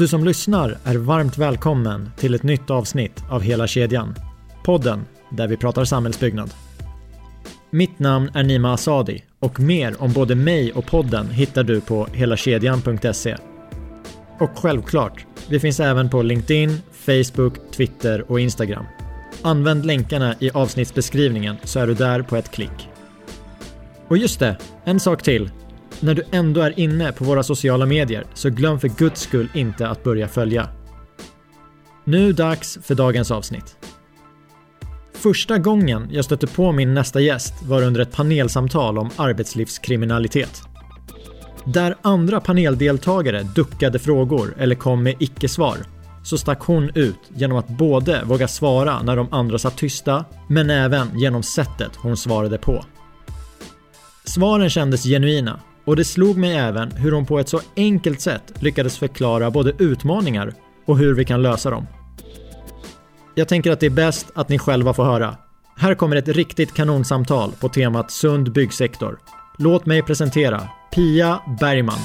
Du som lyssnar är varmt välkommen till ett nytt avsnitt av Hela kedjan. Podden där vi pratar samhällsbyggnad. Mitt namn är Nima Asadi och mer om både mig och podden hittar du på helakedjan.se. Och självklart, vi finns även på LinkedIn, Facebook, Twitter och Instagram. Använd länkarna i avsnittsbeskrivningen så är du där på ett klick. Och just det, en sak till. När du ändå är inne på våra sociala medier så glöm för guds skull inte att börja följa. Nu dags för dagens avsnitt. Första gången jag stötte på min nästa gäst var under ett panelsamtal om arbetslivskriminalitet. Där andra paneldeltagare duckade frågor eller kom med icke-svar så stack hon ut genom att både våga svara när de andra satt tysta men även genom sättet hon svarade på. Svaren kändes genuina och det slog mig även hur hon på ett så enkelt sätt lyckades förklara både utmaningar och hur vi kan lösa dem. Jag tänker att det är bäst att ni själva får höra. Här kommer ett riktigt kanonsamtal på temat sund byggsektor. Låt mig presentera Pia Bergman.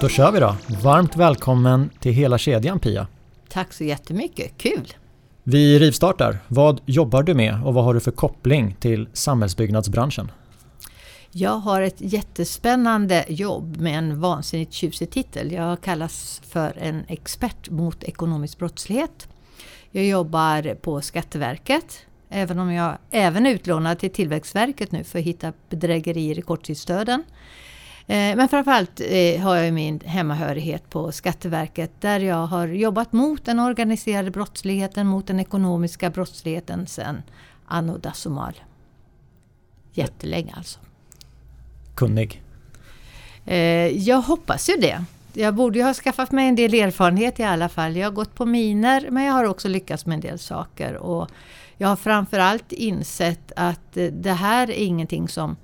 Då kör vi då. Varmt välkommen till hela kedjan Pia. Tack så jättemycket, kul! Vi rivstartar. Vad jobbar du med och vad har du för koppling till samhällsbyggnadsbranschen? Jag har ett jättespännande jobb med en vansinnigt tjusig titel. Jag kallas för en expert mot ekonomisk brottslighet. Jag jobbar på Skatteverket, även om jag även är utlånad till Tillväxtverket nu för att hitta bedrägerier i korttidsstöden. Eh, men framförallt eh, har jag min hemmahörighet på Skatteverket där jag har jobbat mot den organiserade brottsligheten, mot den ekonomiska brottsligheten sedan anno dazumal. Jättelänge alltså. Kunnig? Eh, jag hoppas ju det. Jag borde ju ha skaffat mig en del erfarenhet i alla fall. Jag har gått på miner men jag har också lyckats med en del saker. Och jag har framförallt insett att det här är ingenting som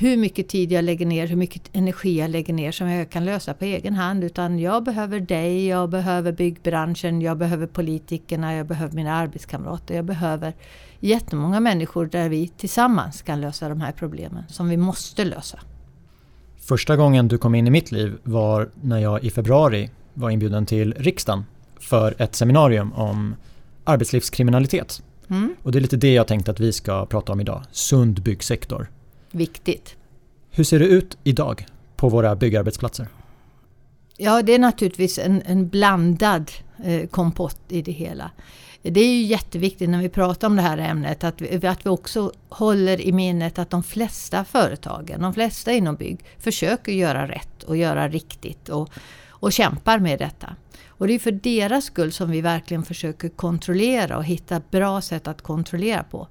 hur mycket tid jag lägger ner, hur mycket energi jag lägger ner som jag kan lösa på egen hand. Utan jag behöver dig, jag behöver byggbranschen, jag behöver politikerna, jag behöver mina arbetskamrater. Jag behöver jättemånga människor där vi tillsammans kan lösa de här problemen som vi måste lösa. Första gången du kom in i mitt liv var när jag i februari var inbjuden till riksdagen för ett seminarium om arbetslivskriminalitet. Mm. Och det är lite det jag tänkte att vi ska prata om idag. Sund byggsektor viktigt. Hur ser det ut idag på våra byggarbetsplatser? Ja, det är naturligtvis en, en blandad eh, kompott i det hela. Det är ju jätteviktigt när vi pratar om det här ämnet att vi, att vi också håller i minnet att de flesta företagen, de flesta inom bygg, försöker göra rätt och göra riktigt och, och kämpar med detta. Och det är för deras skull som vi verkligen försöker kontrollera och hitta bra sätt att kontrollera på.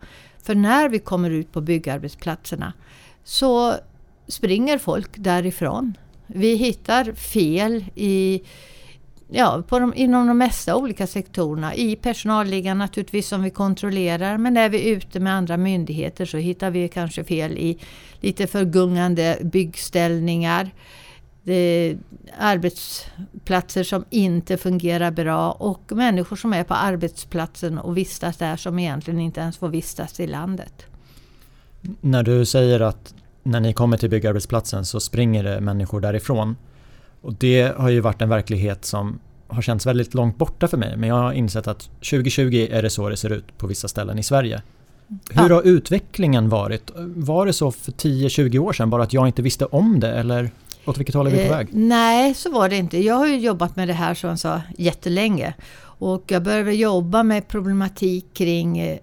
För när vi kommer ut på byggarbetsplatserna så springer folk därifrån. Vi hittar fel i, ja, på de, inom de mesta olika sektorerna. I personalliggaren naturligtvis som vi kontrollerar men är vi ute med andra myndigheter så hittar vi kanske fel i lite förgungande byggställningar arbetsplatser som inte fungerar bra och människor som är på arbetsplatsen och vistas där som egentligen inte ens får vistas i landet. När du säger att när ni kommer till byggarbetsplatsen så springer det människor därifrån. Och det har ju varit en verklighet som har känts väldigt långt borta för mig. Men jag har insett att 2020 är det så det ser ut på vissa ställen i Sverige. Hur ja. har utvecklingen varit? Var det så för 10-20 år sedan bara att jag inte visste om det eller åt vilket håll är vi på eh, väg? nej, så var det inte. Jag har ju jobbat med det här som jag sa jättelänge. Och jag började jobba med problematik kring eh,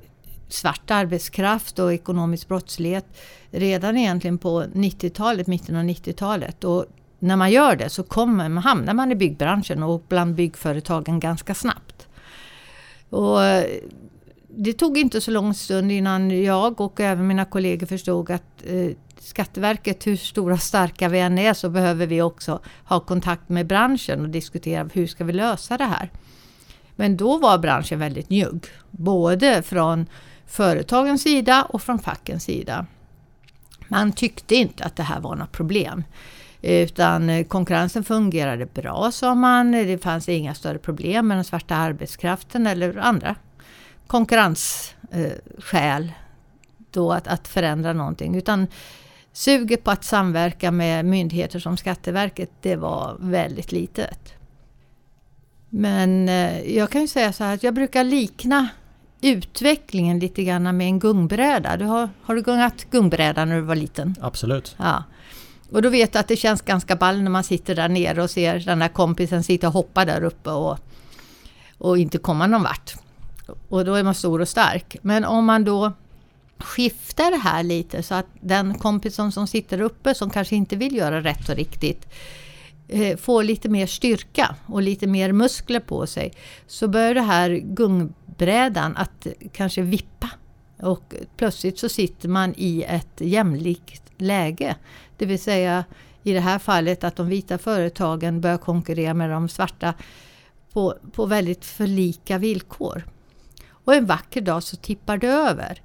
svart arbetskraft och ekonomisk brottslighet redan egentligen på 90-talet, mitten av 90-talet. Och när man gör det så kommer, hamnar man i byggbranschen och bland byggföretagen ganska snabbt. Och det tog inte så lång stund innan jag och även mina kollegor förstod att eh, Skatteverket, hur stora och starka vi än är så behöver vi också ha kontakt med branschen och diskutera hur ska vi lösa det här. Men då var branschen väldigt njugg, både från företagens sida och från fackens sida. Man tyckte inte att det här var något problem. Utan konkurrensen fungerade bra sa man. Det fanns inga större problem med den svarta arbetskraften eller andra konkurrensskäl då att, att förändra någonting. Utan suget på att samverka med myndigheter som Skatteverket, det var väldigt litet. Men eh, jag kan ju säga så här att jag brukar likna utvecklingen lite grann med en gungbräda. Du har, har du gungat gungbräda när du var liten? Absolut. Ja. Och då vet du att det känns ganska ball när man sitter där nere och ser den där kompisen sitta och hoppa där uppe och, och inte komma någon vart. Och då är man stor och stark. Men om man då skiftar det här lite så att den kompisen som sitter uppe som kanske inte vill göra rätt och riktigt eh, får lite mer styrka och lite mer muskler på sig. Så börjar det här gungbrädan att kanske vippa. Och plötsligt så sitter man i ett jämlikt läge. Det vill säga i det här fallet att de vita företagen börjar konkurrera med de svarta på, på väldigt för lika villkor. Och en vacker dag så tippar det över.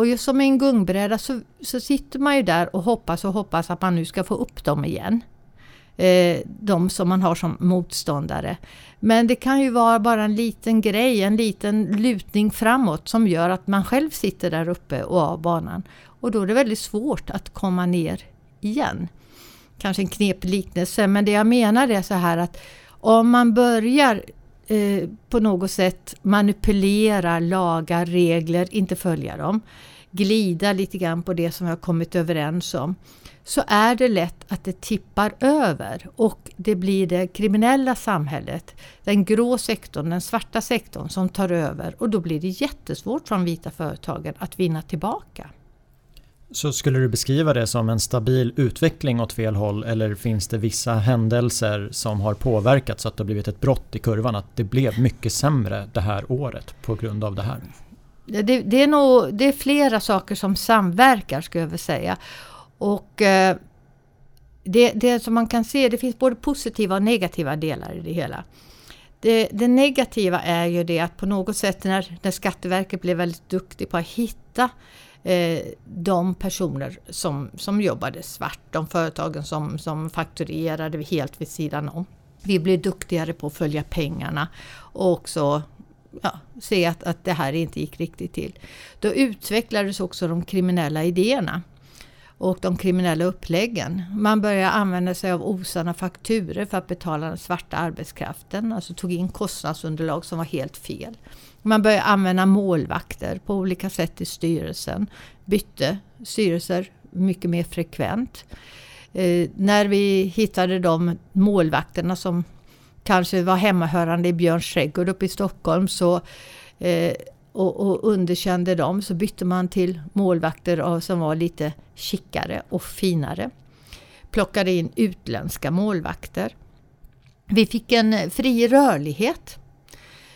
Och just som en gungbräda så, så sitter man ju där och hoppas och hoppas att man nu ska få upp dem igen. Eh, de som man har som motståndare. Men det kan ju vara bara en liten grej, en liten lutning framåt som gör att man själv sitter där uppe och av banan. Och då är det väldigt svårt att komma ner igen. Kanske en knepig liknelse, men det jag menar är så här att om man börjar eh, på något sätt manipulera lagar, regler, inte följa dem, glida lite grann på det som vi har kommit överens om, så är det lätt att det tippar över och det blir det kriminella samhället, den grå sektorn, den svarta sektorn som tar över och då blir det jättesvårt för de vita företagen att vinna tillbaka. Så skulle du beskriva det som en stabil utveckling åt fel håll eller finns det vissa händelser som har påverkat så att det har blivit ett brott i kurvan? Att det blev mycket sämre det här året på grund av det här? Det, det är, nog, det är flera saker som samverkar skulle jag vilja säga. Och eh, det, det som man kan se, det finns både positiva och negativa delar i det hela. Det, det, negativa är ju det att på något sätt när, när Skatteverket blev väldigt duktig på att hitta eh, de personer som, som jobbade svart, de företagen som, som fakturerade helt vid sidan om. Vi blev duktigare på att följa pengarna och också ja, se att, att det här inte gick riktigt till. Då utvecklades också de kriminella idéerna och de kriminella uppläggen. Man började använda sig av osanna fakturer för att betala den svarta arbetskraften, alltså tog in kostnadsunderlag som var helt fel. Man började använda målvakter på olika sätt i styrelsen, bytte styrelser mycket mer frekvent. Eh, när vi hittade de målvakterna som kanske var hemmahörande i Björns trädgård uppe i Stockholm så, eh, och, och, underkände dem så bytte man till målvakter som var lite chickare och finare. Plockade in utländska målvakter. Vi fick en fri rörlighet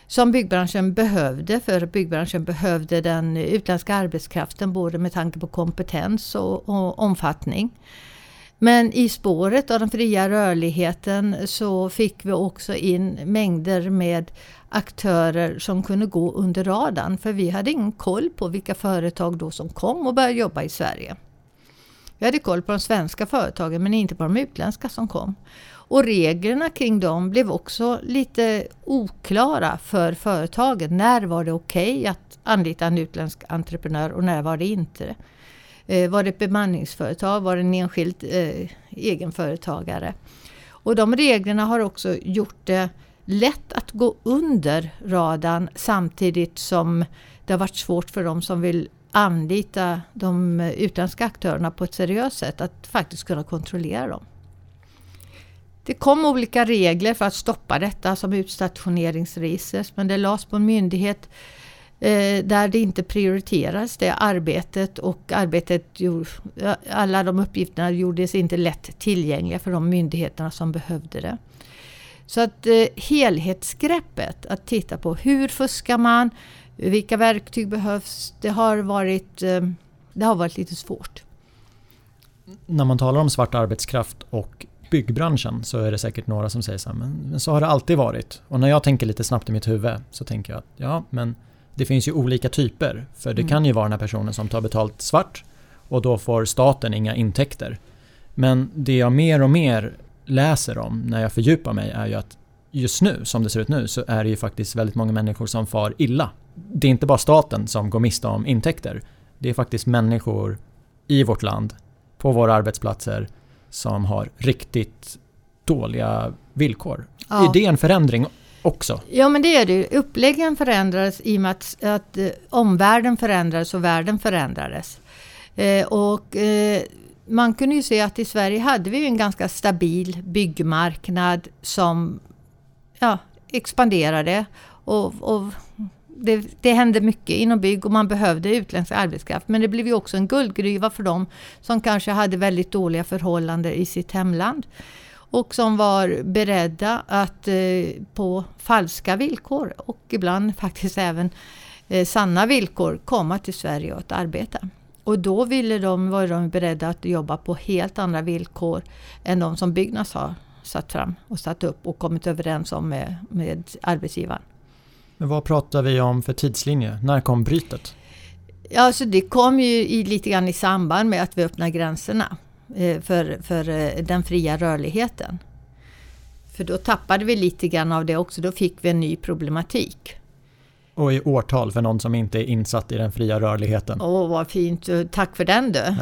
som byggbranschen behövde, för byggbranschen behövde den utländska arbetskraften både med tanke på kompetens och, och omfattning. Men i spåret av den fria rörligheten så fick vi också in mängder med aktörer som kunde gå under radarn för vi hade ingen koll på vilka företag då som kom och började jobba i Sverige. Vi hade koll på de svenska företagen men inte på de utländska som kom. Och reglerna kring dem blev också lite oklara för företagen. När var det okej okay att anlita en utländsk entreprenör och när var det inte? Eh, var det ett bemanningsföretag? Var det en enskild eh, egenföretagare? Och de reglerna har också gjort det lätt att gå under radarn samtidigt som det har varit svårt för de som vill anlita de utländska aktörerna på ett seriöst sätt att faktiskt kunna kontrollera dem. Det kom olika regler för att stoppa detta som utstationeringsregister men det lades på en myndighet Eh, där det inte prioriteras det arbetet och arbetet alla de uppgifterna gjordes inte lätt tillgängliga för de myndigheterna som behövde det. Så att eh, helhetsgreppet, att titta på hur fuskar man, vilka verktyg behövs, det har varit, eh, det har varit lite svårt. När man talar om svart arbetskraft och byggbranschen så är det säkert några som säger så här, men, så har det alltid varit. Och när jag tänker lite snabbt i mitt huvud så tänker jag att ja, men det finns ju olika typer. För det mm. kan ju vara den här personen som tar betalt svart och då får staten inga intäkter. Men det jag mer och mer läser om när jag fördjupar mig är ju att just nu, som det ser ut nu, så är det ju faktiskt väldigt många människor som far illa. Det är inte bara staten som går miste om intäkter. Det är faktiskt människor i vårt land, på våra arbetsplatser, som har riktigt dåliga villkor. Ja. Är det en förändring också? Ja men det är det Uppläggen förändrades i och med att, att eh, omvärlden förändrades och världen förändrades. Eh, och eh, man kunde ju se att i Sverige hade vi en ganska stabil byggmarknad som ja, expanderade. Och, och det, det, hände mycket inom bygg och man behövde utländsk arbetskraft. Men det blev ju också en guldgruva för dem som kanske hade väldigt dåliga förhållanden i sitt hemland. Och som var beredda att eh, på falska villkor och ibland faktiskt även eh, sanna villkor komma till Sverige och att arbeta. Och då ville de, var de beredda att jobba på helt andra villkor än de som Byggnads har satt fram och satt upp och kommit överens om med, med arbetsgivaren. Men vad pratar vi om för tidslinje? När kom brytet? Ja, alltså det kom ju i, lite grann i samband med att vi öppnade gränserna för, för eh, den fria rörligheten. För då tappade vi lite grann av det också, då fick vi en ny problematik. Och i årtal för någon som inte är insatt i den fria rörligheten. Åh, vad fint. Tack för den du.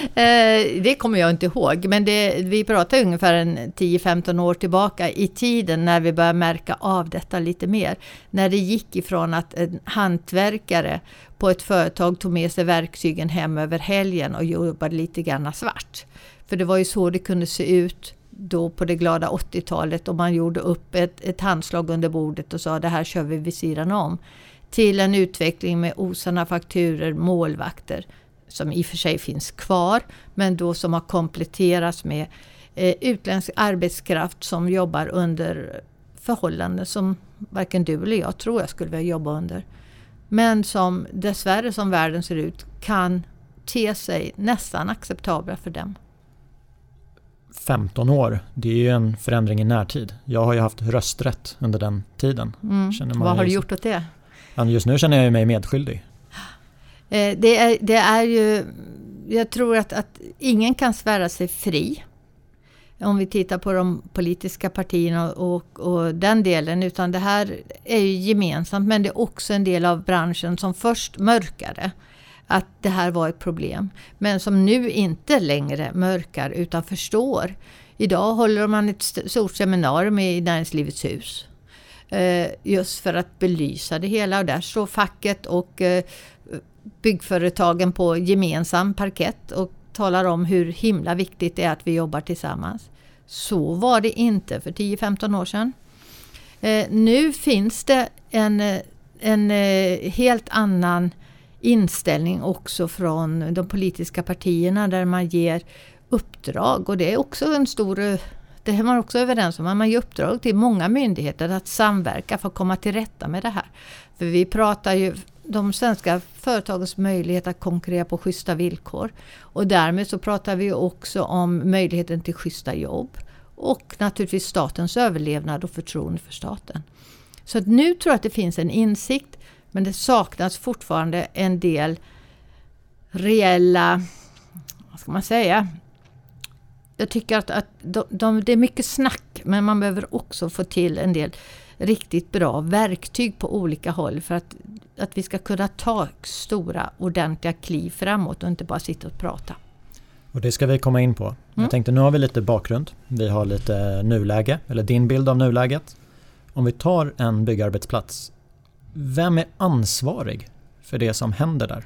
Eh, det kommer jag inte ihåg, men det, vi pratar ungefär 10-15 år tillbaka i tiden när vi började märka av detta lite mer. När det gick ifrån att en hantverkare på ett företag tog med sig verktygen hem över helgen och jobbade lite grann svart. För det var ju så det kunde se ut då på det glada 80-talet och man gjorde upp ett, ett handslag under bordet och sa det här kör vi vid sidan om. Till en utveckling med osanna fakturer, målvakter som i och för sig finns kvar men då som har kompletterats med eh, utländsk arbetskraft som jobbar under förhållanden som varken du eller jag tror jag skulle vilja jobba under. Men som dessvärre som världen ser ut kan te sig nästan acceptabla för dem. 15 år, det är ju en förändring i närtid. Jag har ju haft rösträtt under den tiden. Mm. Vad har du gjort åt det? Just nu känner jag mig medskyldig. Eh, det är, det är ju, jag tror att, att ingen kan svära sig fri. Om vi tittar på de politiska partierna och, och, den delen. Utan det här är ju gemensamt men det är också en del av branschen som först mörkade att det här var ett problem. Men som nu inte längre mörkar utan förstår. Idag håller man ett stort seminarium i Näringslivets hus. Eh, just för att belysa det hela och där står facket och eh, byggföretagen på gemensam parkett och talar om hur himla viktigt det är att vi jobbar tillsammans. Så var det inte för 10-15 år sedan. Eh, nu finns det en, en helt annan inställning också från de politiska partierna där man ger uppdrag och det är också en stor det är man också överens om, man ger uppdrag till många myndigheter att samverka för att komma till rätta med det här. För vi pratar ju de svenska företagens möjlighet att konkurrera på schyssta villkor. Och därmed så pratar vi också om möjligheten till schyssta jobb. Och naturligtvis statens överlevnad och förtroende för staten. Så att nu tror jag att det finns en insikt men det saknas fortfarande en del reella, vad ska man säga? Jag tycker att, att de, de, det är mycket snack men man behöver också få till en del riktigt bra verktyg på olika håll för att, att vi ska kunna ta stora ordentliga kliv framåt och inte bara sitta och prata. Och det ska vi komma in på. Mm. Jag tänkte nu har vi lite bakgrund. Vi har lite nuläge, eller din bild av nuläget. Om vi tar en byggarbetsplats vem är ansvarig för det som händer där?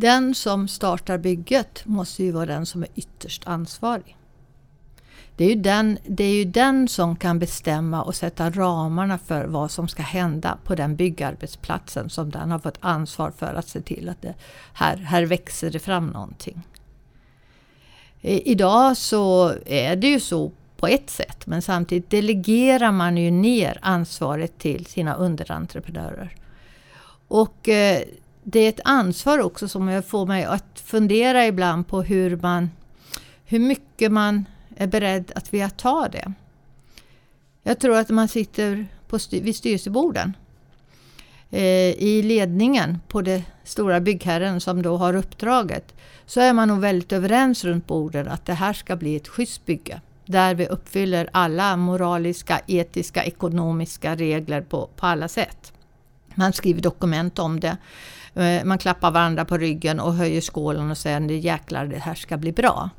Den som startar bygget måste ju vara den som är ytterst ansvarig. Det är, ju den, det är ju den som kan bestämma och sätta ramarna för vad som ska hända på den byggarbetsplatsen som den har fått ansvar för att se till att det, här, här växer det fram någonting. Idag så är det ju så på ett sätt. Men samtidigt delegerar man ju ner ansvaret till sina underentreprenörer. Och eh, det är ett ansvar också som får mig att fundera ibland på hur, man, hur mycket man är beredd att vilja ta det. Jag tror att man sitter på styr vid styrelseborden eh, i ledningen på det stora byggherren som då har uppdraget så är man nog väldigt överens runt borden att det här ska bli ett schysst bygge där vi uppfyller alla moraliska, etiska, ekonomiska regler på, på alla sätt. Man skriver dokument om det. Eh, man klappar varandra på ryggen och höjer skålen och säger nu jäklar det här ska bli bra.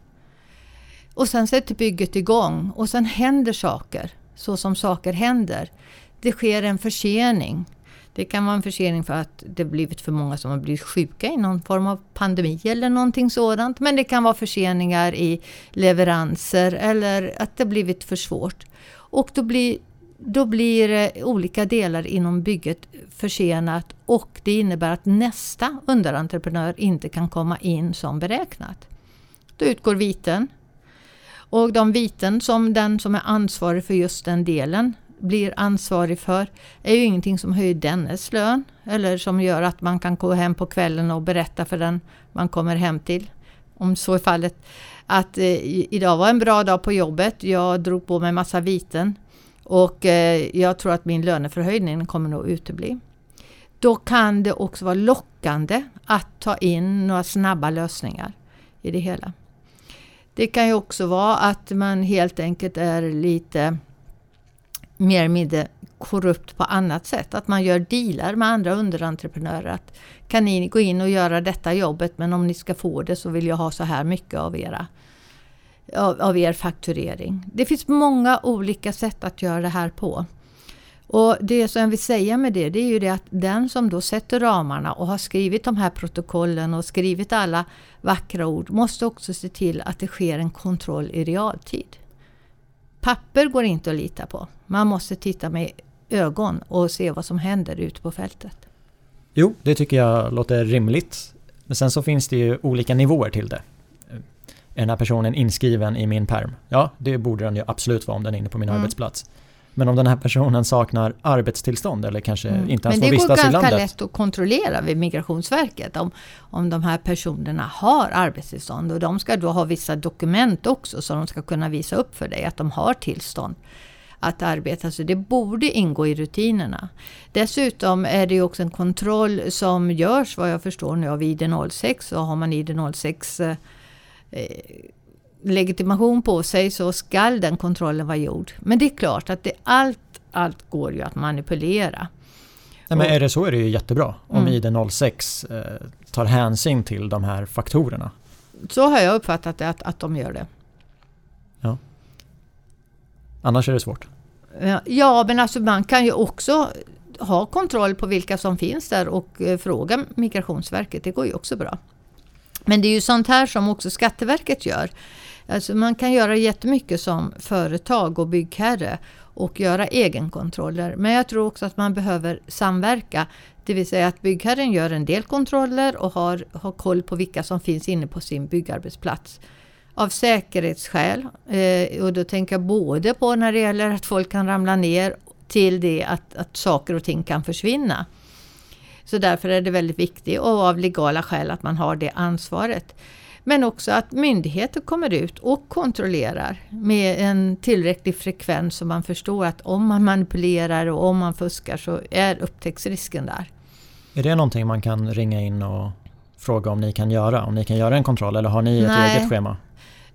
Och sen sätter bygget igång och sen händer saker så som saker händer. Det sker en försening. Det kan vara en försening för att det blivit för många som har blivit sjuka i någon form av pandemi eller någonting sådant. Men det kan vara förseningar i leveranser eller att det blivit för svårt. Och då blir, då blir eh, olika delar inom bygget försenat och det innebär att nästa underentreprenör inte kan komma in som beräknat. Då utgår viten. Och de viten som den som är ansvarig för just den delen blir ansvarig för är ju ingenting som höjer dennes lön eller som gör att man kan gå hem på kvällen och berätta för den man kommer hem till. Om så är fallet. Att eh, idag var en bra dag på jobbet. Jag drog på mig massa viten och eh, jag tror att min löneförhöjning kommer nog utebli. Då kan det också vara lockande att ta in några snabba lösningar i det hela. Det kan ju också vara att man helt enkelt är lite mer eller mindre korrupt på annat sätt. Att man gör dealar med andra underentreprenörer. Att kan ni gå in och göra detta jobbet men om ni ska få det så vill jag ha så här mycket av, era, av, av er fakturering. Det finns många olika sätt att göra det här på. Och det som jag vill säga med det, det är ju det att den som då sätter ramarna och har skrivit de här protokollen och skrivit alla vackra ord måste också se till att det sker en kontroll i realtid. Papper går inte att lita på. Man måste titta med ögon och se vad som händer ute på fältet. Jo, det tycker jag låter rimligt. Men sen så finns det ju olika nivåer till det. Är den här personen inskriven i min perm? Ja, det borde den ju absolut vara om den är inne på min mm. arbetsplats. Men om den här personen saknar arbetstillstånd eller kanske mm. inte ens får vistas i landet. Men det går ganska lätt att kontrollera vid Migrationsverket om, om de här personerna har arbetstillstånd. Och de ska då ha vissa dokument också så de ska kunna visa upp för dig att de har tillstånd att arbeta. Så det borde ingå i rutinerna. Dessutom är det också en kontroll som görs vad jag förstår nu av ID06. Så har man ID06 eh, legitimation på sig så skall den kontrollen vara gjord. Men det är klart att det, allt, allt går ju att manipulera. Nej, men är det så är det ju jättebra om mm. ID06 eh, tar hänsyn till de här faktorerna. Så har jag uppfattat det att, att de gör det. Ja. Annars är det svårt. Ja, men alltså man kan ju också ha kontroll på vilka som finns där och eh, fråga Migrationsverket. Det går ju också bra. Men det är ju sånt här som också Skatteverket gör. Alltså man kan göra jättemycket som företag och byggherre och göra egenkontroller. Men jag tror också att man behöver samverka. Det vill säga att byggherren gör en del kontroller och har, har koll på vilka som finns inne på sin byggarbetsplats. Av säkerhetsskäl. Eh, och då tänker jag både på när det gäller att folk kan ramla ner till det att, att saker och ting kan försvinna. Så därför är det väldigt viktigt och av legala skäl att man har det ansvaret. Men också att myndigheter kommer ut och kontrollerar med en tillräcklig frekvens så man förstår att om man manipulerar och om man fuskar så är upptäcktsrisken där. Är det någonting man kan ringa in och fråga om ni kan göra? Om ni kan göra en kontroll eller har ni ett Nej. eget schema?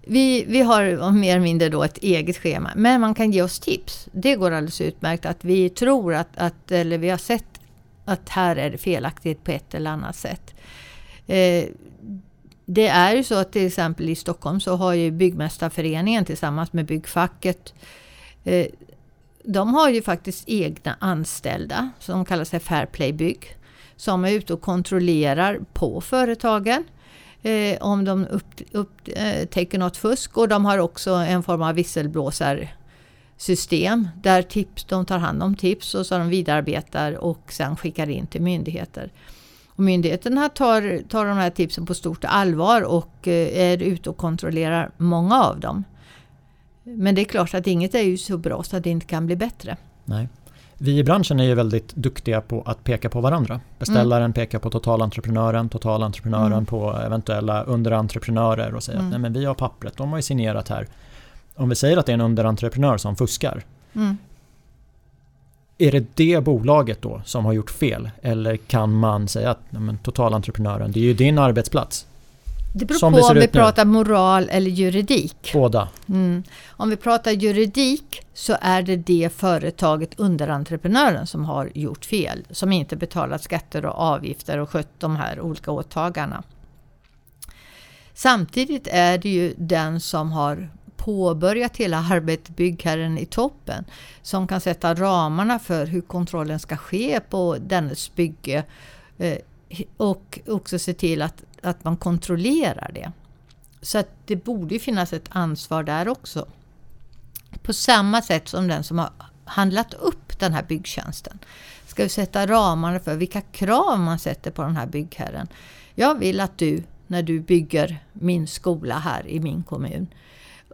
Vi, vi har mer eller mindre då ett eget schema, men man kan ge oss tips. Det går alldeles utmärkt att vi tror att, att eller vi har sett att här är det felaktigt på ett eller annat sätt. Eh, det är ju så att till exempel i Stockholm så har ju Byggmästarföreningen tillsammans med Byggfacket eh, de har ju faktiskt egna anställda som kallar sig Fairplay Bygg som är ute och kontrollerar på företagen eh, om de upptäcker eh, något fusk och de har också en form av visselblåsarsystem där tips, de tar hand om tips och så de vidarearbetar och sen skickar in till myndigheter. Och myndigheterna tar, tar de här tipsen på stort allvar och eh, är ute och kontrollerar många av dem. Men det är klart att inget är ju så bra så att det inte kan bli bättre. Nej. Vi i branschen är ju väldigt duktiga på att peka på varandra. Beställaren mm. pekar på totalentreprenören, totalentreprenören mm. på eventuella underentreprenörer och säger mm. att Nej, men vi har pappret, de har ju signerat här. Om vi säger att det är en underentreprenör som fuskar. Mm. är det det bolaget då som har gjort fel? Eller kan man säga att men, totalentreprenören, det är ju din arbetsplats. Det beror på om vi pratar moral eller juridik. Båda. Mm. Om vi pratar juridik så är det det företaget, underentreprenören, som har gjort fel. Som inte betalat skatter och avgifter och skött de här olika åtagarna. Samtidigt är det ju den som har påbörjat hela arbetet, byggherren i toppen, som kan sätta ramarna för hur kontrollen ska ske på dennes bygge eh, och också se till att, att man kontrollerar det. Så att det borde finnas ett ansvar där också. På samma sätt som den som har handlat upp den här byggtjänsten ska vi sätta ramarna för vilka krav man sätter på den här byggherren. Jag vill att du, när du bygger min skola här i min kommun,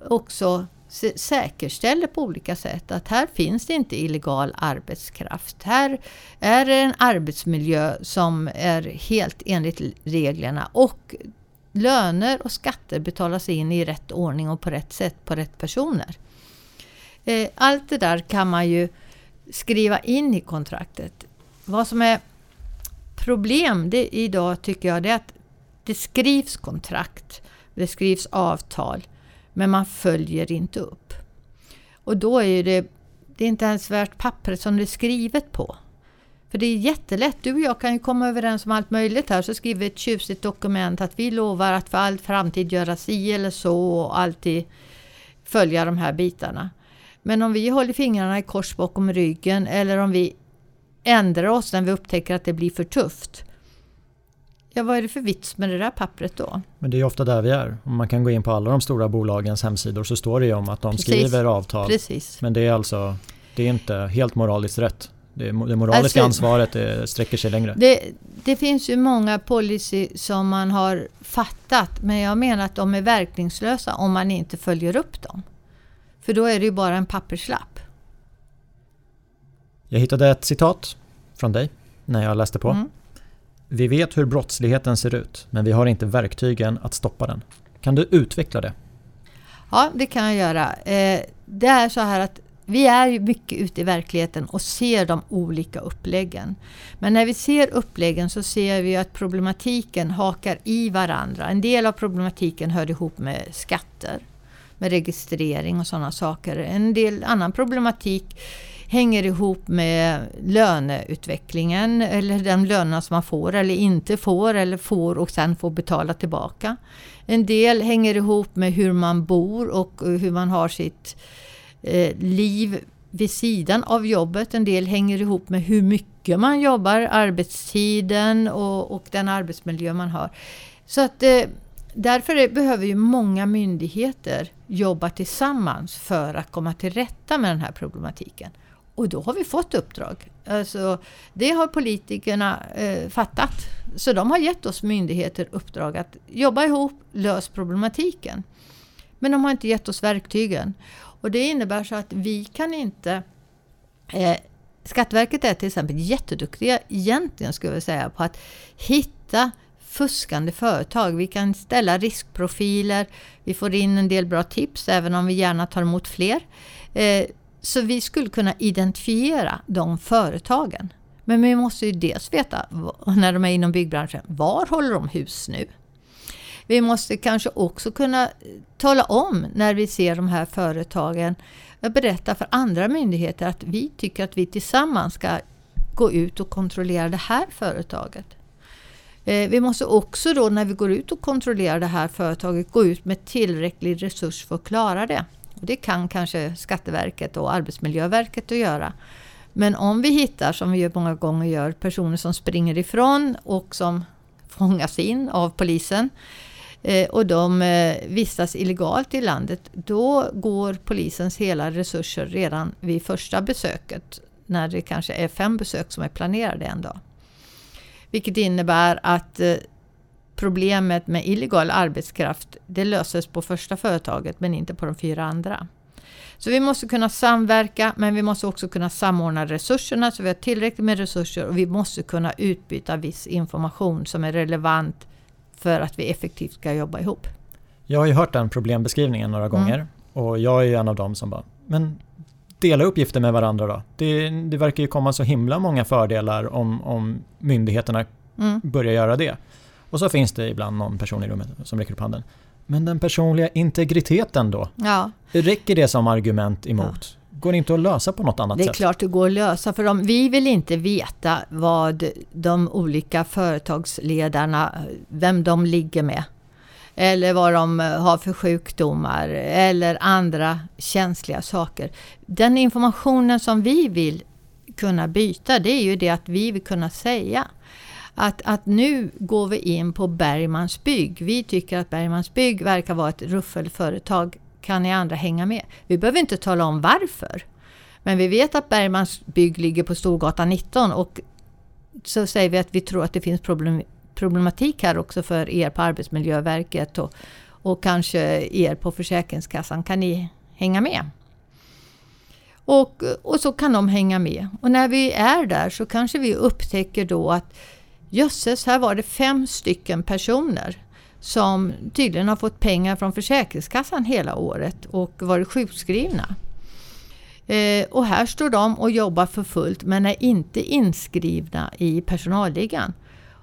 också säkerställer på olika sätt att här finns det inte illegal arbetskraft. Här är det en arbetsmiljö som är helt enligt reglerna och löner och skatter betalas in i rätt ordning och på rätt sätt på rätt personer. Eh, allt det där kan man ju skriva in i kontraktet. Vad som är problem det idag tycker jag det är att det skrivs kontrakt, det skrivs avtal men man följer inte upp. Och då är det, det är inte ens värt pappret som det är skrivet på. För det är jättelätt. Du och jag kan ju komma överens om allt möjligt här. Så skriver vi ett tjusigt dokument att vi lovar att för all framtid göra si eller så och alltid följa de här bitarna. Men om vi håller fingrarna i kors bakom ryggen eller om vi ändrar oss när vi upptäcker att det blir för tufft. Ja, vad är det för vits med det där pappret då? Men det är ofta där vi är. Om man kan gå in på alla de stora bolagens hemsidor så står det ju om att de Precis. skriver avtal. Precis. Men det är alltså det är inte helt moraliskt rätt. Det, det moraliska alltså, ansvaret det sträcker sig längre. Det, det finns ju många policy som man har fattat men jag menar att de är verkningslösa om man inte följer upp dem. För då är det ju bara en papperslapp. Jag hittade ett citat från dig när jag läste på. Mm. Vi vet hur brottsligheten ser ut, men vi har inte verktygen att stoppa den. Kan du utveckla det? Ja, det kan jag göra. Eh, det är så här att vi är ju mycket ute i verkligheten och ser de olika uppläggen. Men när vi ser uppläggen så ser vi att problematiken hakar i varandra. En del av problematiken hör ihop med skatter, med registrering och sådana saker. En del annan problematik hänger ihop med löneutvecklingen eller de lönerna som man får eller inte får eller får och sen får betala tillbaka. En del hänger ihop med hur man bor och hur man har sitt eh, liv vid sidan av jobbet. En del hänger ihop med hur mycket man jobbar, arbetstiden och, och den arbetsmiljö man har. Så att eh, Därför behöver ju många myndigheter jobba tillsammans för att komma till rätta med den här problematiken. Och då har vi fått uppdrag. Alltså, det har politikerna eh, fattat. Så de har gett oss myndigheter uppdrag att jobba ihop, lös problematiken. Men de har inte gett oss verktygen. Och det innebär så att vi kan inte... Eh, Skatteverket är till exempel jätteduktiga egentligen skulle jag säga på att hitta fuskande företag. Vi kan ställa riskprofiler, vi får in en del bra tips även om vi gärna tar emot fler. Eh, så vi skulle kunna identifiera de företagen. Men vi måste ju dels veta, när de är inom byggbranschen, var håller de hus nu? Vi måste kanske också kunna eh, tala om när vi ser de här företagen, berätta för andra myndigheter att vi tycker att vi tillsammans ska gå ut och kontrollera det här företaget. Eh, vi måste också då när vi går ut och kontrollerar det här företaget gå ut med tillräcklig resurs för att klara det. Det kan kanske Skatteverket och Arbetsmiljöverket att göra. Men om vi hittar, som vi många gånger gör, personer som springer ifrån och som fångas in av polisen eh, och de eh, vistas illegalt i landet, då går polisens hela resurser redan vid första besöket, när det kanske är fem besök som är planerade en dag. Vilket innebär att eh, problemet med illegal arbetskraft, det löses på första företaget men inte på de fyra andra. Så vi måste kunna samverka men vi måste också kunna samordna resurserna så vi har tillräckligt med resurser och vi måste kunna utbyta viss information som är relevant för att vi effektivt ska jobba ihop. Jag har ju hört den problembeskrivningen några mm. gånger mm. och jag är ju en av dem som bara, men dela uppgifter med varandra då? Det, det verkar ju komma så himla många fördelar om, om myndigheterna mm. börjar göra det. Och så finns det ibland någon person i rummet som räcker upp handen. Men den personliga integriteten då? Ja. Räcker det som argument emot? Ja. Går det inte att lösa på något annat sätt? Det är sätt? klart det går att lösa för de, vi vill inte veta vad de olika företagsledarna, vem de ligger med. Eller vad de har för sjukdomar eller andra känsliga saker. Den informationen som vi vill kunna byta det är ju det att vi vill kunna säga att, att nu går vi in på Bergmans bygg. Vi tycker att Bergmans bygg verkar vara ett ruffelföretag. Kan ni andra hänga med? Vi behöver inte tala om varför. Men vi vet att Bergmans bygg ligger på Storgatan 19 och så säger vi att vi tror att det finns problem, problematik här också för er på Arbetsmiljöverket och, och kanske er på Försäkringskassan. Kan ni hänga med? Och, och så kan de hänga med. Och när vi är där så kanske vi upptäcker då att jösses, här var det fem stycken personer som tydligen har fått pengar från Försäkringskassan hela året och varit sjukskrivna. Eh, och här står de och jobbar för fullt men är inte inskrivna i personalligan.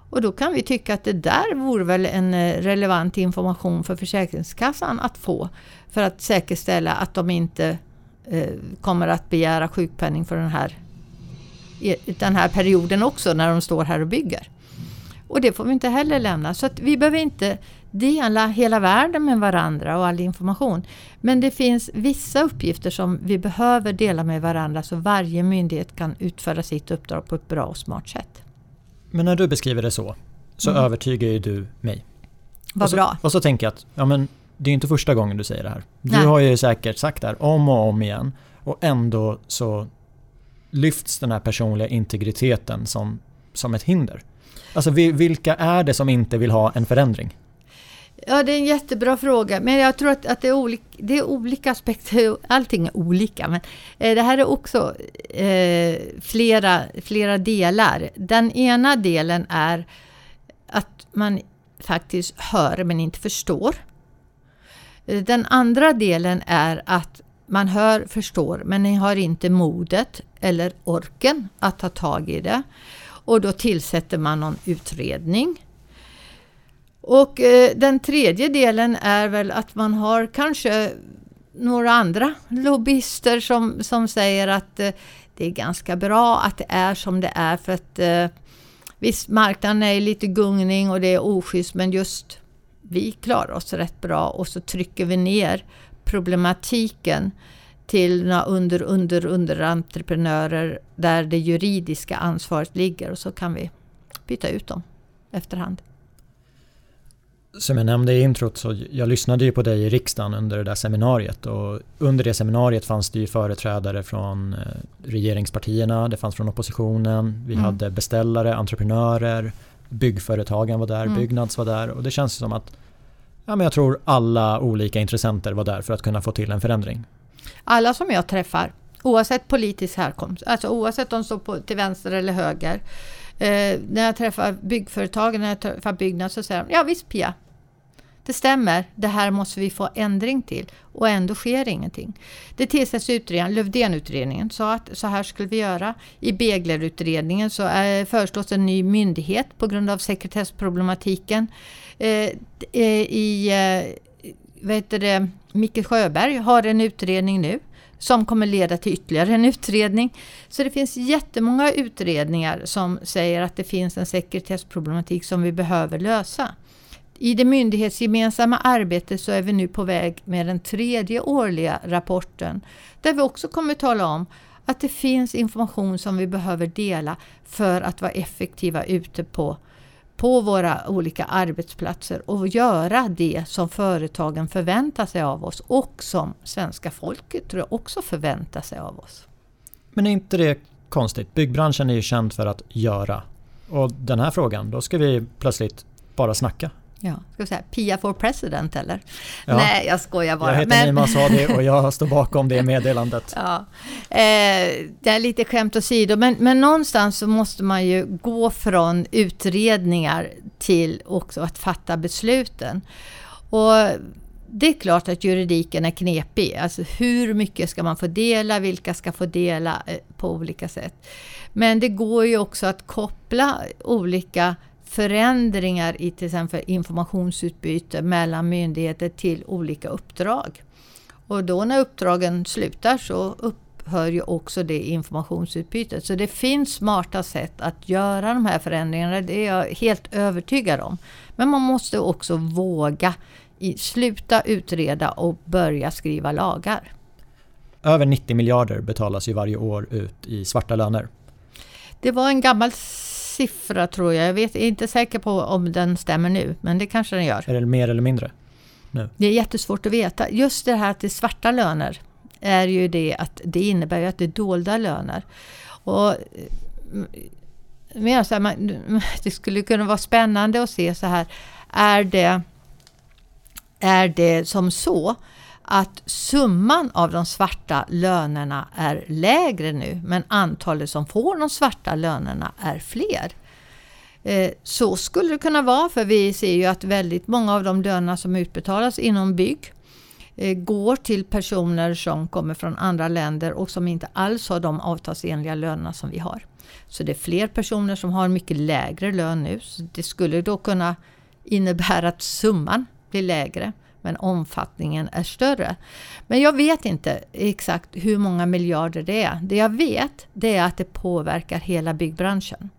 Och då kan vi tycka att det där vore väl en eh, relevant information för Försäkringskassan att få för att säkerställa att de inte eh, kommer att begära sjukpenning för den här, den här perioden också när de står här och bygger. Och det får vi inte heller lämna. Så att vi behöver inte dela hela världen med varandra och all information. Men det finns vissa uppgifter som vi behöver dela med varandra så varje myndighet kan utföra sitt uppdrag på ett bra och smart sätt. Men när du beskriver det så, så mm. övertygar ju du mig. Vad bra. Och så tänker jag att ja, men det är inte första gången du säger det här. Du Nej. har ju säkert sagt det här om och om igen. Och ändå så lyfts den här personliga integriteten som, som ett hinder. Alltså vilka är det som inte vill ha en förändring? Ja, det är en jättebra fråga. Men jag tror att, att det, är olika, det är olika aspekter. Allting är olika. Men eh, det här är också eh, flera, flera delar. Den ena delen är att man faktiskt hör men inte förstår. Den andra delen är att man hör, förstår, men ni har inte modet eller orken att ta tag i det. Och då tillsätter man någon utredning. Och eh, den tredje delen är väl att man har kanske några andra lobbyister som, som säger att eh, det är ganska bra att det är som det är för att eh, visst, marknaden är lite gungning och det är oschysst men just vi klarar oss rätt bra och så trycker vi ner problematiken till några under, under, underentreprenörer där det juridiska ansvaret ligger och så kan vi byta ut dem efterhand. Som jag nämnde i introt så jag lyssnade ju på dig i riksdagen under det där seminariet och under det seminariet fanns det ju företrädare från eh, regeringspartierna, det fanns från oppositionen, vi mm. hade beställare, entreprenörer, byggföretagen var där, mm. Byggnads var där och det känns som att ja, men jag tror alla olika intressenter var där för att kunna få till en förändring. Alla som jag träffar, oavsett politisk härkomst, alltså oavsett om de står på, till vänster eller höger. Eh, när jag träffar byggföretagen, när jag träffar Byggnads så säger de ja visst Pia, det stämmer, det här måste vi få ändring till och ändå sker ingenting. Det tillsätts utredningar, Lövdén-utredningen sa att så här skulle vi göra. I Begler-utredningen så är, föreslås en ny myndighet på grund av sekretessproblematiken. Eh, eh I eh, vad heter det, Micke Sjöberg har en utredning nu som kommer leda till ytterligare en utredning. Så det finns jättemånga utredningar som säger att det finns en sekretessproblematik som vi behöver lösa. I det myndighetsgemensamma arbetet så är vi nu på väg med den tredje årliga rapporten där vi också kommer tala om att det finns information som vi behöver dela för att vara effektiva ute på, på våra olika arbetsplatser och göra det som företagen förväntar sig av oss och som svenska folket tror jag också förväntar sig av oss. Men är inte det konstigt? Byggbranschen är ju känd för att göra. Och den här frågan, då ska vi plötsligt bara snacka. Ja, ska vi säga Pia for president eller? Ja. Nej, jag skojar bara. Jag heter men... Nima Sadi och jag står bakom det meddelandet. Ja. Eh, det är lite skämt åsido, men, men någonstans så måste man ju gå från utredningar till också att fatta besluten. Och det är klart att juridiken är knepig. Alltså hur mycket ska man få dela? Vilka ska få dela eh, på olika sätt? Men det går ju också att koppla olika förändringar i till exempel informationsutbyte mellan myndigheter till olika uppdrag. Och då när uppdragen slutar så upphör ju också det informationsutbytet. Så det finns smarta sätt att göra de här förändringarna, det är jag helt övertygad om. Men man måste också våga i, sluta utreda och börja skriva lagar. Över 90 miljarder betalas ju varje år ut i svarta löner. Det var en gammal siffra tror jag. Jag vet, är inte säker på om den stämmer nu, men det kanske den gör. Är det mer eller mindre? Nu? Det är jättesvårt att veta. Just det här att det är svarta löner är ju det att det innebär ju att det är dolda löner. Och men så här, man, det skulle kunna vara spännande att se så här. Är det, är det som så att summan av de svarta lönerna är lägre nu men antalet som får de svarta lönerna är fler. Eh, så skulle det kunna vara för vi ser ju att väldigt många av de löner som utbetalas inom bygg eh, går till personer som kommer från andra länder och som inte alls har de avtalsenliga lönerna som vi har. Så det är fler personer som har mycket lägre lön nu. Så det skulle då kunna innebära att summan blir lägre men omfattningen är större. Men jag vet inte exakt hur många miljarder det är. Det jag vet det är att det påverkar hela byggbranschen.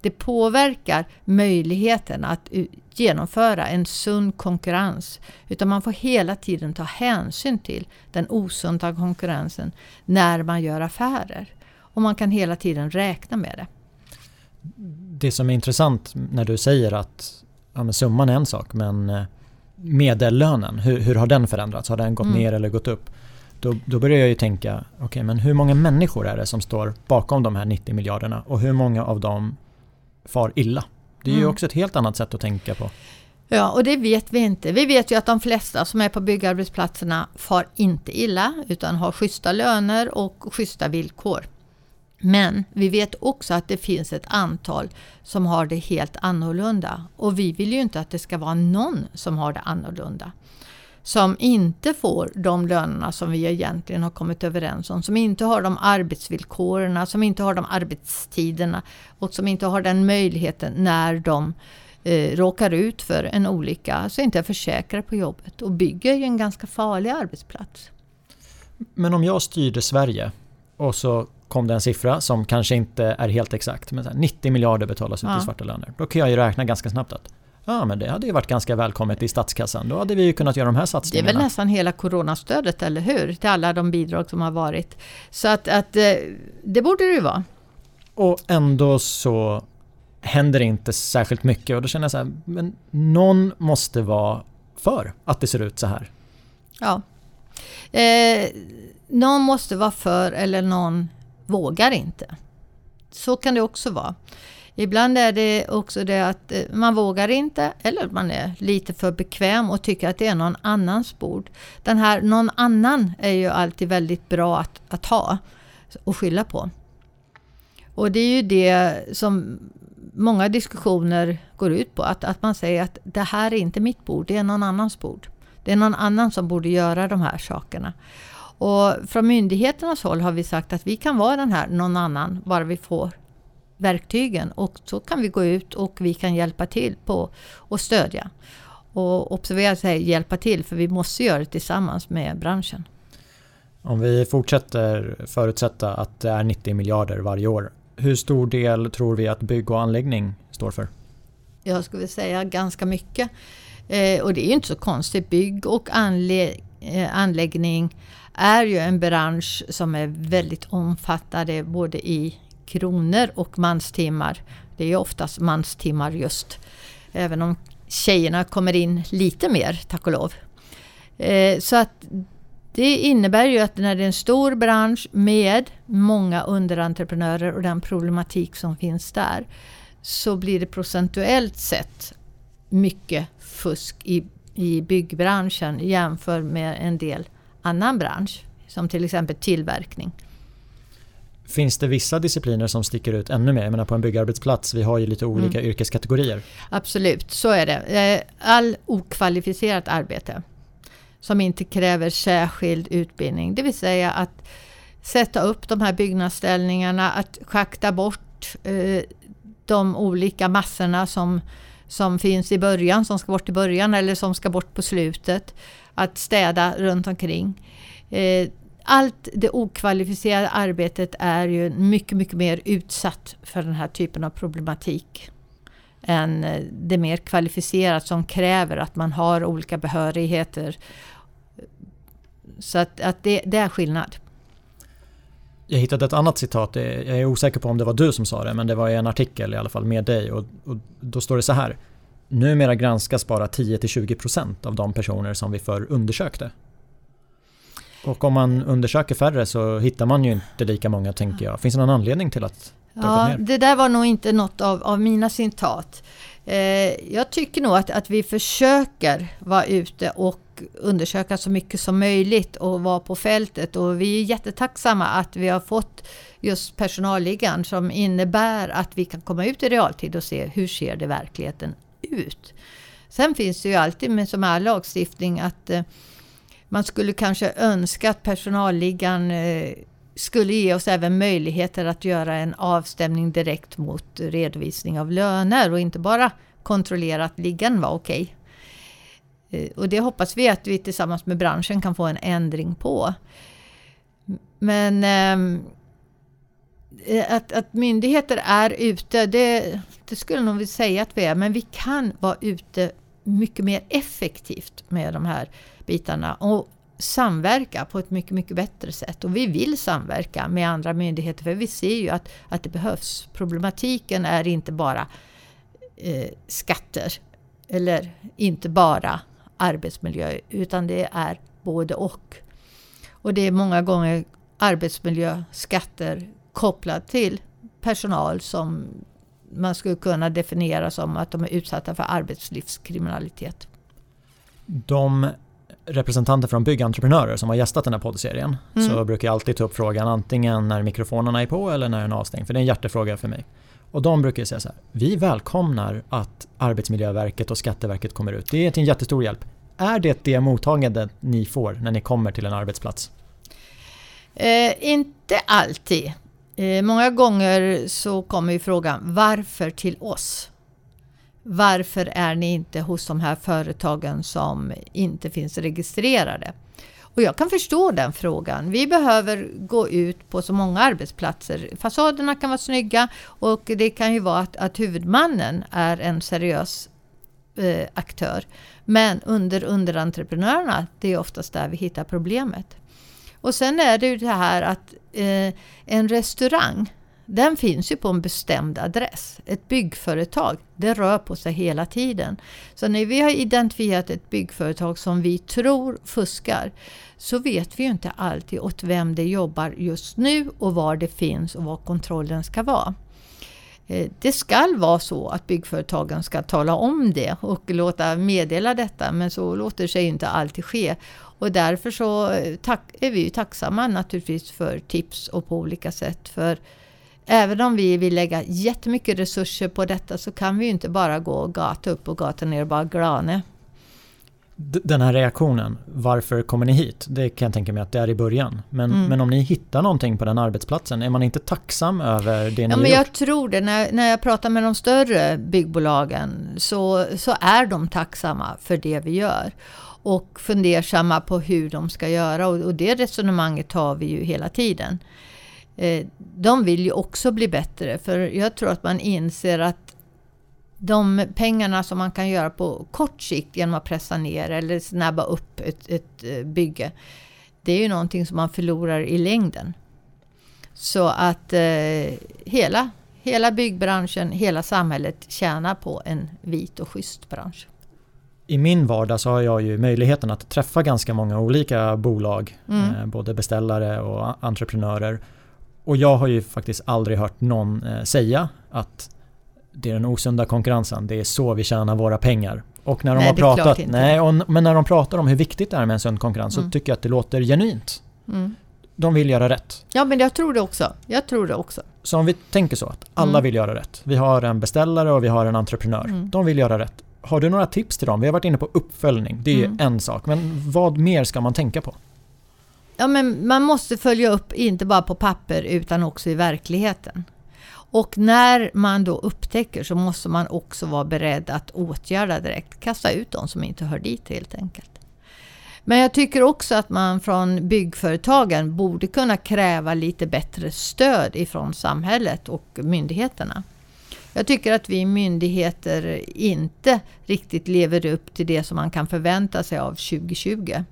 Det påverkar möjligheten att genomföra en sund konkurrens. Utan man får hela tiden ta hänsyn till den osunda konkurrensen när man gör affärer. Och man kan hela tiden räkna med det. Det som är intressant när du säger att ja, summan är en sak men eh, medellönen, hur, hur har den förändrats? Har den gått mm. ner eller gått upp? Då, då börjar jag ju tänka, okej okay, men hur många människor är det som står bakom de här 90 miljarderna och hur många av dem far illa? Det är mm. ju också ett helt annat sätt att tänka på. Ja, och det vet vi inte. Vi vet ju att de flesta som är på byggarbetsplatserna far inte illa utan har schyssta löner och schyssta villkor. Men vi vet också att det finns ett antal som har det helt annorlunda. Och vi vill ju inte att det ska vara någon som har det annorlunda. Som inte får de lönerna som vi egentligen har kommit överens om. Som inte har de arbetsvillkoren, som inte har de arbetstiderna och som inte har den möjligheten när de eh, råkar ut för en olycka, så inte är försäkrade på jobbet. Och bygger ju en ganska farlig arbetsplats. Men om jag styrde Sverige och så kom det en siffra som kanske inte är helt exakt. Men 90 miljarder betalas ut ja. i svarta löner. Då kan jag ju räkna ganska snabbt att Ja men det hade ju varit ganska välkommet i statskassan. Då hade vi ju kunnat göra de här satsningarna. Det är väl nästan hela coronastödet, eller hur? Till alla de bidrag som har varit. Så att, att eh, det borde det ju vara. Och ändå så händer det inte särskilt mycket och då känner jag så här, men någon måste vara för att det ser ut så här. Ja. Eh, någon måste vara för eller någon vågar inte. Så kan det också vara. Ibland är det också det att eh, man vågar inte eller man är lite för bekväm och tycker att det är någon annans bord. Den här någon annan är ju alltid väldigt bra att, att ha och skylla på. Och det är ju det som många diskussioner går ut på. Att, att man säger att det här är inte mitt bord, det är någon annans bord. Det är någon annan som borde göra de här sakerna. Och från myndigheternas håll har vi sagt att vi kan vara den här någon annan, bara vi får verktygen. Och så kan vi gå ut och vi kan hjälpa till på och stödja. Och observera sig, hjälpa till, för vi måste göra det tillsammans med branschen. Om vi fortsätter förutsätta att det är 90 miljarder varje år. Hur stor del tror vi att bygg och anläggning står för? Jag skulle säga ganska mycket. Eh, och det är inte så konstigt. Bygg och anlä eh, anläggning är ju en bransch som är väldigt omfattande både i kronor och manstimmar. Det är ju oftast manstimmar just. Även om tjejerna kommer in lite mer, tack och lov. Eh, så att det innebär ju att när det är en stor bransch med många underentreprenörer och den problematik som finns där så blir det procentuellt sett mycket fusk i, i byggbranschen jämfört med en del annan bransch, som till exempel tillverkning. Finns det vissa discipliner som sticker ut ännu mer? Jag menar på en byggarbetsplats, vi har ju lite olika mm. yrkeskategorier. Absolut, så är det. Eh, all okvalificerat arbete som inte kräver särskild utbildning. Det vill säga att sätta upp de här byggnadsställningarna, att schakta bort eh, de olika massorna som, som finns i början, som ska bort i början eller som ska bort på slutet. Att städa runt omkring. Eh, allt det okvalificerade arbetet är ju mycket, mycket mer utsatt för den här typen av problematik än eh, det mer kvalificerat som kräver att man har olika behörigheter. Så att, att det, det är skillnad. Jag hittade ett annat citat, jag är osäker på om det var du som sa det, men det var i en artikel i alla fall med dig och, och då står det så här. Numera granskas bara 10-20% av de personer som vi förr undersökte. Och om man undersöker färre så hittar man ju inte lika många tänker jag. Finns det någon anledning till att det Ja, det där var nog inte något av, av mina citat. Eh, jag tycker nog att, att vi försöker vara ute och undersöka så mycket som möjligt och vara på fältet och vi är jättetacksamma att vi har fått just personalliggaren som innebär att vi kan komma ut i realtid och se hur ser det verkligheten ut. Sen finns det ju alltid med som all lagstiftning att eh, man skulle kanske önska att personalliggaren eh, skulle ge oss även möjligheter att göra en avstämning direkt mot redovisning av löner och inte bara kontrollera att liggaren var okej. Okay. Och det hoppas vi att vi tillsammans med branschen kan få en ändring på. Men eh, Eh, att, att myndigheter är ute, det, det skulle nog vilja säga att vi är, men vi kan vara ute mycket mer effektivt med de här bitarna och samverka på ett mycket, mycket bättre sätt. Och vi vill samverka med andra myndigheter för vi ser ju att, att det behövs. Problematiken är inte bara eh, skatter eller inte bara arbetsmiljö utan det är både och. Och det är många gånger arbetsmiljö, skatter kopplat till personal som man skulle kunna definiera som att de är utsatta för arbetslivskriminalitet. De representanter från byggentreprenörer som har gästat den här poddserien mm. så brukar jag alltid ta upp frågan antingen när mikrofonerna är på eller när den är avstängd. För det är en hjärtefråga för mig. Och de brukar säga så här. Vi välkomnar att Arbetsmiljöverket och Skatteverket kommer ut. Det är till en jättestor hjälp. Är det det mottagandet ni får när ni kommer till en arbetsplats? Eh, inte alltid. Eh, många gånger så kommer ju frågan varför till oss? Varför är ni inte hos de här företagen som inte finns registrerade? Och jag kan förstå den frågan. Vi behöver gå ut på så många arbetsplatser. Fasaderna kan vara snygga och det kan ju vara att, att huvudmannen är en seriös eh, aktör. Men under underentreprenörerna, det är oftast där vi hittar problemet. Och sen är det ju det här att eh, en restaurang den finns ju på en bestämd adress. Ett byggföretag, det rör på sig hela tiden. Så när vi har identifierat ett byggföretag som vi tror fuskar så vet vi ju inte alltid åt vem det jobbar just nu och var det finns och var kontrollen ska vara. Eh, det ska vara så att byggföretagen ska tala om det och låta meddela detta men så låter sig inte alltid ske. Och därför så eh, är vi ju tacksamma naturligtvis för tips och på olika sätt. För Även om vi vill lägga jättemycket resurser på detta så kan vi ju inte bara gå gata upp och gata ner och bara glane. Den här reaktionen, varför kommer ni hit? Det kan jag tänka mig att det är i början. Men, mm. men om ni hittar någonting på den arbetsplatsen, är man inte tacksam över det ni ja, men Jag tror det. När, när jag pratar med de större byggbolagen så, så är de tacksamma för det vi gör. Och fundersamma på hur de ska göra. Och, och det resonemanget har vi ju hela tiden. Eh, de vill ju också bli bättre för jag tror att man inser att de pengarna som man kan göra på kort sikt genom att pressa ner eller snabba upp ett, ett eh, bygge. Det är ju någonting som man förlorar i längden. Så att eh, hela, hela byggbranschen, hela samhället tjänar på en vit och schysst bransch. I min vardag så har jag ju möjligheten att träffa ganska många olika bolag, mm. eh, både beställare och entreprenörer. Och jag har ju faktiskt aldrig hört någon eh, säga att det är den osunda konkurrensen, det är så vi tjänar våra pengar. Och när de nej, har pratat, nej, och, men när de pratar om hur viktigt det är med en sund konkurrens mm. så tycker jag att det låter genuint. Mm. De vill göra rätt. Ja men jag tror det också. Jag tror det också. Så om vi tänker så att alla mm. vill göra rätt. Vi har en beställare och vi har en entreprenör. Mm. De vill göra rätt. Har du några tips till dem? Vi har varit inne på uppföljning, det är mm. en sak. Men vad mer ska man tänka på? Ja, men man måste följa upp, inte bara på papper utan också i verkligheten. Och när man då upptäcker så måste man också vara beredd att åtgärda direkt. Kasta ut de som inte hör dit helt enkelt. Men jag tycker också att man från byggföretagen borde kunna kräva lite bättre stöd ifrån samhället och myndigheterna. Jag tycker att vi myndigheter inte riktigt lever upp till det som man kan förvänta sig av 2020.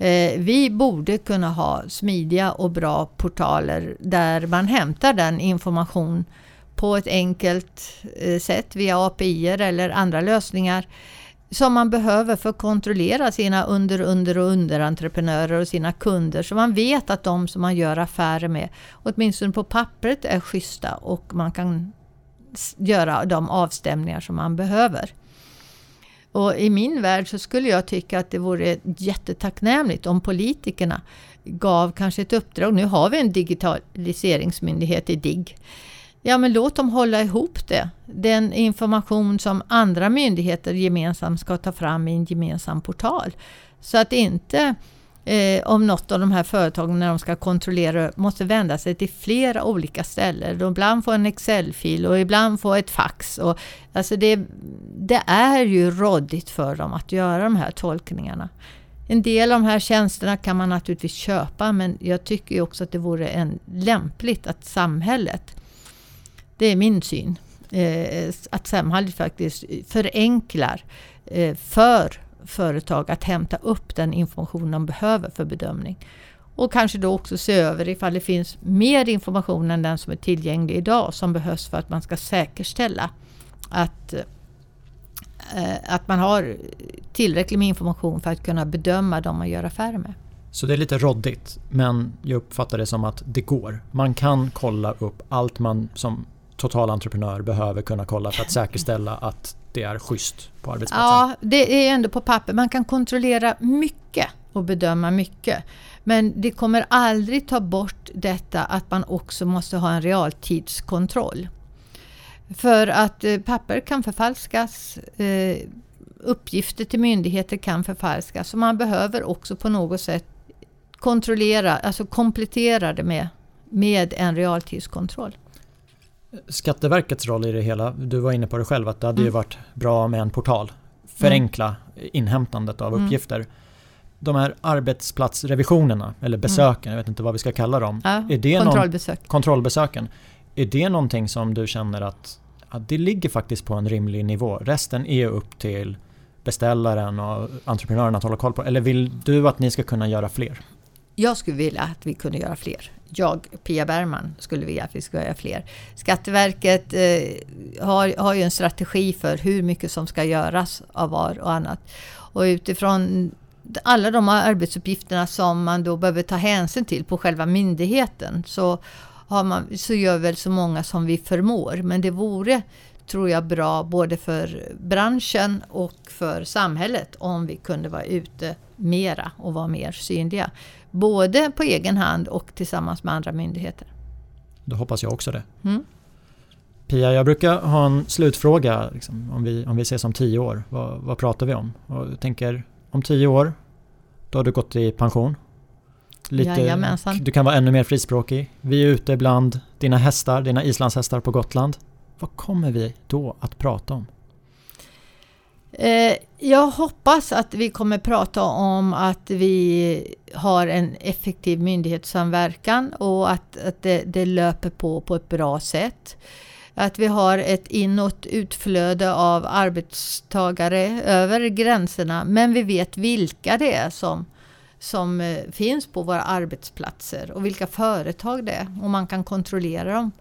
Eh, vi borde kunna ha smidiga och bra portaler där man hämtar den information på ett enkelt eh, sätt via API eller andra lösningar som man behöver för att kontrollera sina under, under och underentreprenörer och sina kunder. Så man vet att de som man gör affärer med, åtminstone på pappret, är schyssta och man kan göra de avstämningar som man behöver. Och I min värld så skulle jag tycka att det vore jättetacknämligt om politikerna gav kanske ett uppdrag. Nu har vi en digitaliseringsmyndighet i DIGG. Ja, men låt dem hålla ihop det. Den information som andra myndigheter gemensamt ska ta fram i en gemensam portal. Så att inte eh, om något av de här företagen när de ska kontrollera måste vända sig till flera olika ställen. De ibland får en Excel-fil och ibland får ett fax. Och, alltså det, det är ju råddigt för dem att göra de här tolkningarna. En del av de här tjänsterna kan man naturligtvis köpa men jag tycker också att det vore en, lämpligt att samhället, det är min syn, eh, att samhället faktiskt förenklar eh, för företag att hämta upp den information de behöver för bedömning. Och kanske då också se över ifall det finns mer information än den som är tillgänglig idag som behövs för att man ska säkerställa att, eh, att man har tillräckligt med information för att kunna bedöma de man gör affärer med. Så det är lite råddigt men jag uppfattar det som att det går. Man kan kolla upp allt man som totalentreprenör behöver kunna kolla för att säkerställa att det är schysst på arbetsplatsen? Ja, det är ändå på papper. Man kan kontrollera mycket och bedöma mycket. Men det kommer aldrig ta bort detta att man också måste ha en realtidskontroll. För att eh, papper kan förfalskas, eh, uppgifter till myndigheter kan förfalskas. Så man behöver också på något sätt kontrollera, alltså komplettera det med, med en realtidskontroll. Skatteverkets roll i det hela, du var inne på det själv att det hade mm. ju varit bra med en portal. Förenkla mm. inhämtandet av mm. uppgifter. De här arbetsplatsrevisionerna, eller mm. besöken, jag vet inte vad vi ska kalla dem. Ja, är det kontrollbesök. Någon, kontrollbesöken. Är det någonting som du känner att, att det ligger faktiskt på en rimlig nivå? Resten är upp till beställaren och entreprenören att hålla koll på. Eller vill du att ni ska kunna göra fler? Jag skulle vilja att vi kunde göra fler jag, Pia Bergman, skulle vilja att vi skulle göra fler. Skatteverket eh, har, har ju en strategi för hur mycket som ska göras av var och annat. Och utifrån alla de arbetsuppgifterna som man då behöver ta hänsyn till på själva myndigheten så, har man, så gör väl så många som vi förmår. Men det vore, tror jag, bra både för branschen och för samhället om vi kunde vara ute mera och vara mer synliga. Både på egen hand och tillsammans med andra myndigheter. Då hoppas jag också det. Mm. Pia, jag brukar ha en slutfråga. Liksom, om, vi, om vi ses om tio år, vad, vad pratar vi om? Och jag tänker, om tio år, då har du gått i pension. Lite, du kan vara ännu mer frispråkig. Vi är ute bland dina hästar, dina islandshästar på Gotland. Vad kommer vi då att prata om? Eh, jag hoppas att vi kommer prata om att vi har en effektiv myndighetssamverkan och att, att det, det löper på på ett bra sätt. Att vi har ett inåt utflöde av arbetstagare över gränserna men vi vet vilka det är som, som eh, finns på våra arbetsplatser och vilka företag det är och man kan kontrollera dem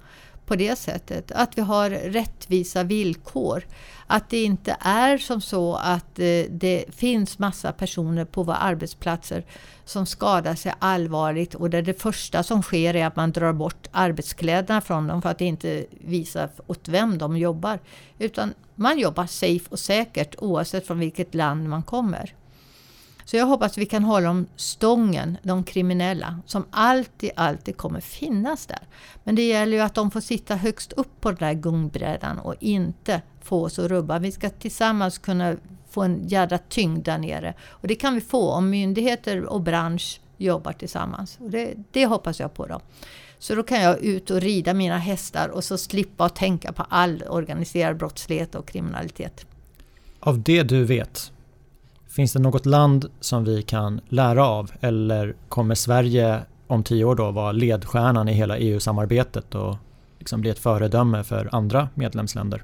på det sättet. Att vi har rättvisa villkor. Att det inte är som så att eh, det finns massa personer på våra arbetsplatser som skadar sig allvarligt och där det första som sker är att man drar bort arbetskläderna från dem för att inte visa åt vem de jobbar. Utan man jobbar safe och säkert oavsett från vilket land man kommer. Så jag hoppas vi kan hålla dem stången, de kriminella, som alltid, alltid kommer finnas där. Men det gäller ju att de får sitta högst upp på den där gungbrädan och inte få oss att rubba. Vi ska tillsammans kunna få en jädra tyngd där nere. Och det kan vi få om myndigheter och bransch jobbar tillsammans. Och det, det hoppas jag på. Då. Så då kan jag ut och rida mina hästar och så slippa att tänka på all organiserad brottslighet och kriminalitet. Av det du vet, finns det något land som vi kan lära av eller kommer Sverige om tio år då vara ledstjärnan i hela EU-samarbetet och liksom bli ett föredöme för andra medlemsländer?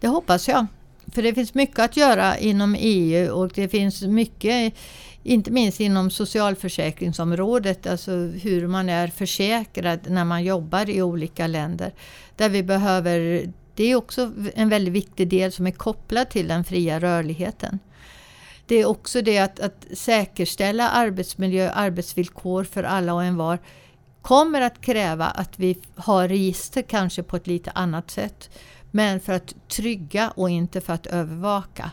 Det hoppas jag. För det finns mycket att göra inom EU och det finns mycket, inte minst inom socialförsäkringsområdet, alltså hur man är försäkrad när man jobbar i olika länder. Där vi behöver, det är också en väldigt viktig del som är kopplad till den fria rörligheten. Det är också det att, att säkerställa arbetsmiljö, arbetsvillkor för alla och envar kommer att kräva att vi har register kanske på ett lite annat sätt. Men för att trygga och inte för att övervaka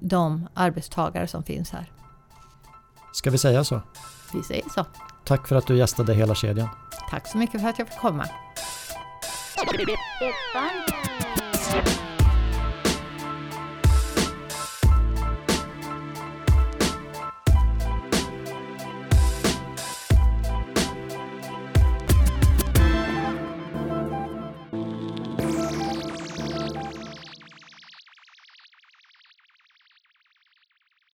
de arbetstagare som finns här. Ska vi säga så? Vi säger så. Tack för att du gästade hela kedjan. Tack så mycket för att jag fick komma.